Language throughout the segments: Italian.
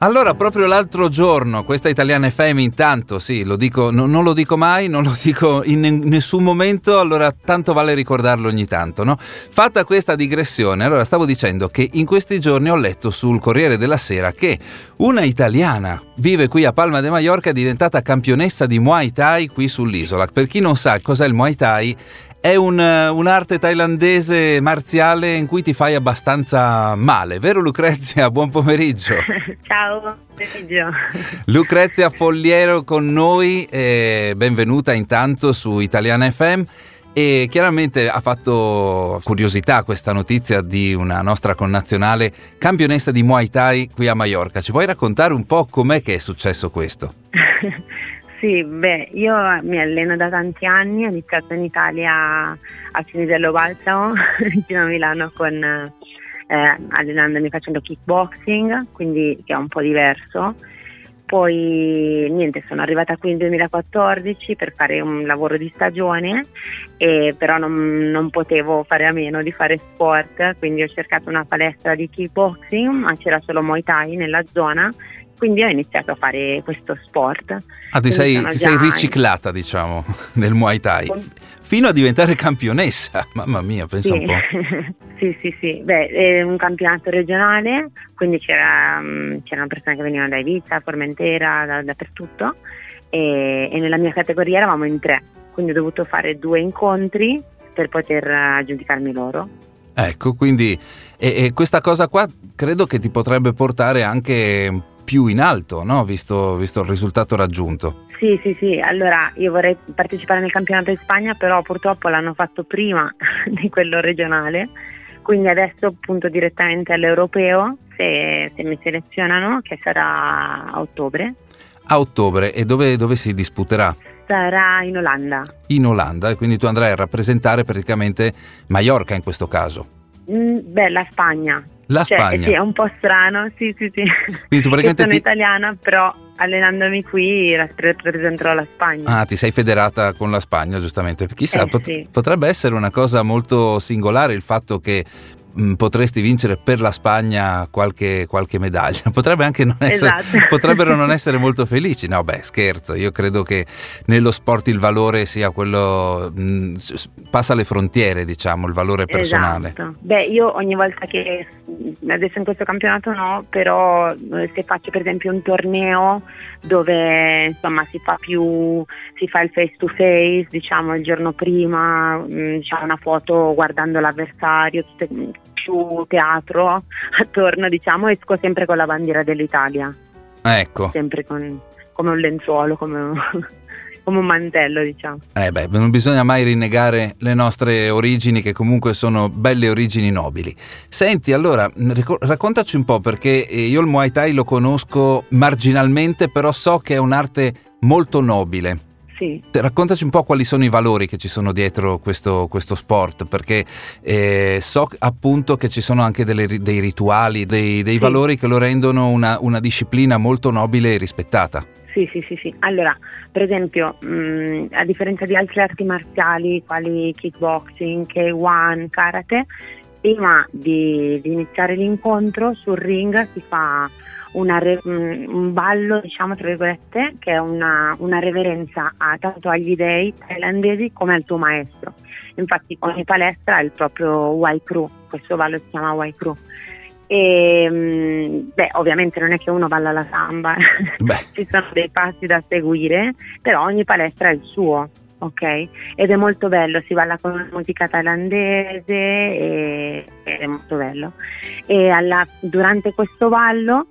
Allora, proprio l'altro giorno, questa italiana FM intanto, sì, lo dico, no, non lo dico mai, non lo dico in nessun momento, allora tanto vale ricordarlo ogni tanto, no? Fatta questa digressione, allora stavo dicendo che in questi giorni ho letto sul Corriere della Sera che una italiana vive qui a Palma de Mallorca è diventata campionessa di Muay Thai qui sull'isola. Per chi non sa cos'è il Muay Thai, è un, un'arte thailandese marziale in cui ti fai abbastanza male, vero Lucrezia? Buon pomeriggio. Ciao, buon pomeriggio. Lucrezia Fogliero con noi, benvenuta intanto su Italiana FM. E chiaramente ha fatto curiosità questa notizia di una nostra connazionale campionessa di Muay Thai qui a Mallorca. Ci puoi raccontare un po' com'è che è successo questo? Sì, beh, io mi alleno da tanti anni, ho iniziato in Italia a Cinisello Balsamo, vicino a Milano, con, eh, allenandomi facendo kickboxing, quindi che è un po' diverso. Poi niente, sono arrivata qui nel 2014 per fare un lavoro di stagione, però non, non, potevo fare a meno di fare sport, quindi ho cercato una palestra di kickboxing, ma c'era solo Muay Thai nella zona quindi ho iniziato a fare questo sport. Ah, ti, sei, ti sei, riciclata, diciamo, nel Muay Thai, fino a diventare campionessa. Mamma mia, pensa sì. un po'. sì, sì, sì. Beh, è un campionato regionale, quindi c'era, mm, c'erano persone che venivano da Ibiza, Formentera, da, dappertutto, e, e nella mia categoria eravamo in tre, quindi ho dovuto fare due incontri per poter aggiudicarmi loro. Ecco, quindi e, e questa cosa qua credo che ti potrebbe portare anche più in alto, no? visto, visto il risultato raggiunto. Sì, sì, sì, allora io vorrei partecipare nel campionato di Spagna, però purtroppo l'hanno fatto prima di quello regionale, quindi adesso punto direttamente all'europeo se, se mi selezionano, che sarà a ottobre. A ottobre, e dove, dove si disputerà? Sarà in Olanda. In Olanda, e quindi tu andrai a rappresentare praticamente Mallorca in questo caso. Mm, beh, la Spagna, la cioè, Spagna. Sì, è un po' strano, sì, sì, sì. Quindi tu praticamente sono ti... italiana, però allenandomi qui rappresenterò la Spagna. Ah, ti sei federata con la Spagna, giustamente. Chissà, eh, pot- sì. potrebbe essere una cosa molto singolare il fatto che potresti vincere per la Spagna qualche, qualche medaglia. Potrebbe anche non essere, Esatto. potrebbero non essere molto felici. No, beh, scherzo. Io credo che nello sport il valore sia quello. mh, s- passa le frontiere, diciamo, il valore personale. Esatto. Beh, io ogni volta che adesso in questo campionato no, però eh, se faccio per esempio un torneo dove insomma si fa più si fa il face to face, diciamo il giorno prima, mh, diciamo una foto guardando l'avversario, tutte- più teatro attorno, diciamo, esco sempre con la bandiera dell'Italia, Ecco. sempre con come un lenzuolo, come un, come un mantello, diciamo. Eh beh, non bisogna mai rinnegare le nostre origini che comunque sono belle origini nobili. Senti, allora, rico- raccontaci un po' perché eh, io il Muay Thai lo conosco marginalmente, però so che è un'arte molto nobile. Sì. Raccontaci un po' quali sono i valori che ci sono dietro questo, questo sport, perché eh, so appunto che ci sono anche delle dei rituali, dei, dei Sì. valori che lo rendono una, una disciplina molto nobile e rispettata. Sì, sì, sì, sì. Allora, per esempio, mh, a differenza di altre arti marziali quali kickboxing, K1, karate, prima di, di iniziare l'incontro sul ring si fa una mh, un ballo, diciamo, tra virgolette, che è una, una reverenza a, tanto agli dei thailandesi come al tuo maestro. Infatti ogni palestra ha il proprio Wai Kru, questo ballo si chiama Wai Kru. E, mh, beh, ovviamente non è che uno balla la samba, ci sono dei passi da seguire, però ogni palestra ha il suo, ok? Ed è molto bello, si balla con una musica thailandese e, ed è molto bello. E alla- durante questo ballo,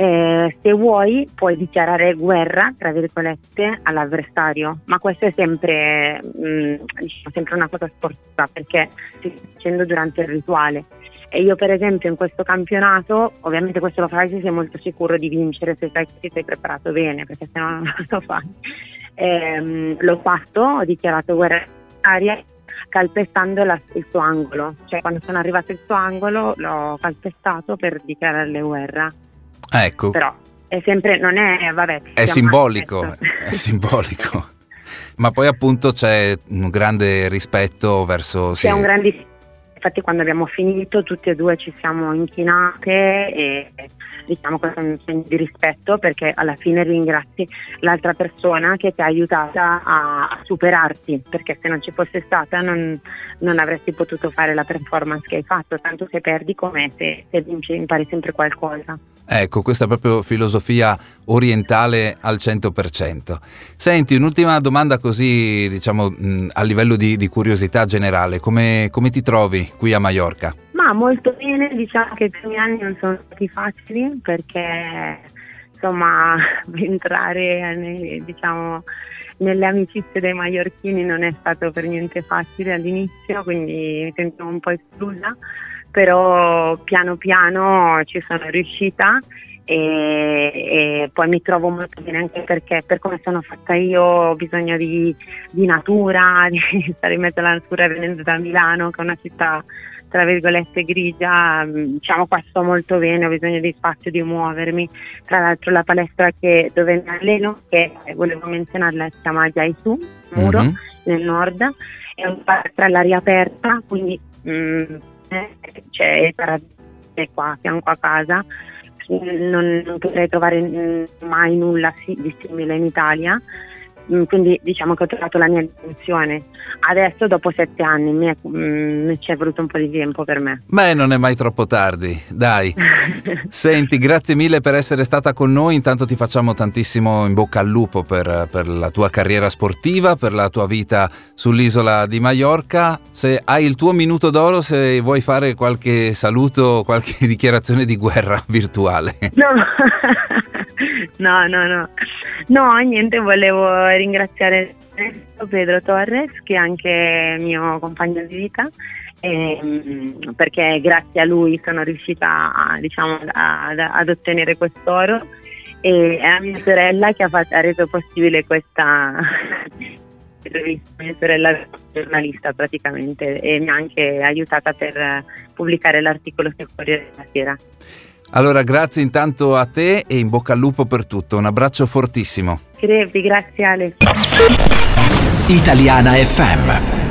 eh, se vuoi, puoi dichiarare guerra, tra virgolette, all'avversario, ma questo è sempre, mh, diciamo, sempre una cosa sportiva perché si sta facendo durante il rituale. E io per esempio in questo campionato, ovviamente questo lo fai se sei molto sicuro di vincere, se sai che sei preparato bene, perché se no non lo fai. Ehm, l'ho fatto, ho dichiarato guerra aria calpestando la- il suo angolo, cioè quando sono arrivato il suo angolo l'ho calpestato per dichiararle guerra, ecco, però è sempre, non è, vabbè, è si simbolico, è simbolico. Ma poi appunto c'è un grande rispetto verso... sì, C'è un grandissimo. Infatti, quando abbiamo finito, tutte e due ci siamo inchinate e diciamo questo è un segno di rispetto perché alla fine ringrazi l'altra persona che ti ha aiutata a, superarti perché se non ci fosse stata non, non, avresti potuto fare la performance che hai fatto tanto se perdi come se, se vinci impari sempre qualcosa Ecco, questa è proprio filosofia orientale al 100%. Senti, un'ultima domanda così, diciamo, a livello di, di curiosità generale, come, come ti trovi qui a Mallorca? Ma molto bene, diciamo che i primi anni non sono stati facili perché insomma entrare nei, diciamo, nelle amicizie dei maiorchini non è stato per niente facile all'inizio, quindi mi sento un po' esclusa, però piano piano ci sono riuscita e, e, poi mi trovo molto bene anche perché per come sono fatta io ho bisogno di, di natura, di stare in mezzo alla natura venendo da Milano che è una città tra virgolette grigia, mm, diciamo qua sto molto bene, ho bisogno di spazio, di muovermi. Tra l'altro la palestra che, dove mi alleno, che volevo menzionarla, si chiama Jaisu, Muro, mm-hmm. nel nord, è una palestra all'aria aperta, quindi mh, mm, c'è il paradiso qua, a fianco a casa, non, non potrei trovare mai nulla di simile in Italia quindi diciamo che ho trovato la mia dimensione. Adesso dopo sette anni mi, è, mm, ci è voluto un po' di tempo per me. Beh, non è mai troppo tardi, dai. Senti, grazie mille per essere stata con noi, intanto ti facciamo tantissimo in bocca al lupo per, per la tua carriera sportiva, per la tua vita sull'isola di Mallorca. Se hai il tuo minuto d'oro, se vuoi fare qualche saluto, qualche dichiarazione di guerra virtuale. No, no, no. no. No, niente, volevo ringraziare Pedro Torres, che è anche mio compagno di vita, ehm, perché grazie a lui sono riuscita a, diciamo, ad, ad ottenere quest'oro e a mia sorella che ha, fatto, ha reso possibile questa mia sorella è giornalista praticamente e mi ha anche aiutata per pubblicare l'articolo sul Corriere della Sera. Allora, grazie intanto a te e in bocca al lupo per tutto. Un abbraccio fortissimo. Crepi, grazie Ale. Italiana FM.